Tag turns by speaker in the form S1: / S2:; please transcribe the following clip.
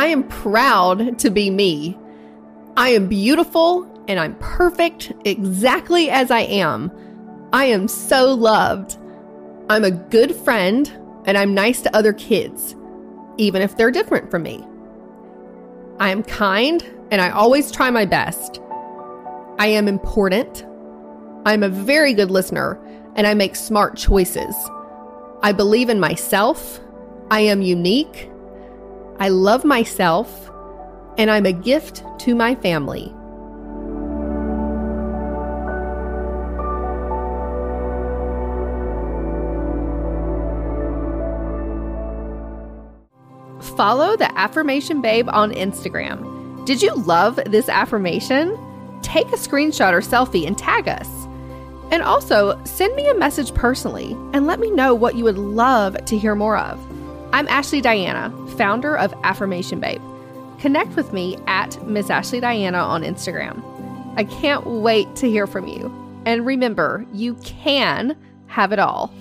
S1: I am proud to be me. I am beautiful and I'm perfect exactly as I am. I am so loved. I'm a good friend and I'm nice to other kids, even if they're different from me. I am kind and I always try my best. I am important. I'm a very good listener and I make smart choices. I believe in myself. I am unique. I love myself and I'm a gift to my family. Follow the Affirmation Babe on Instagram. Did you love this affirmation? Take a screenshot or selfie and tag us. And also, send me a message personally and let me know what you would love to hear more of. I'm Ashley Diana, founder of Affirmation Babe. Connect with me at Miss Ashley Diana on Instagram. I can't wait to hear from you. And remember, you can have it all.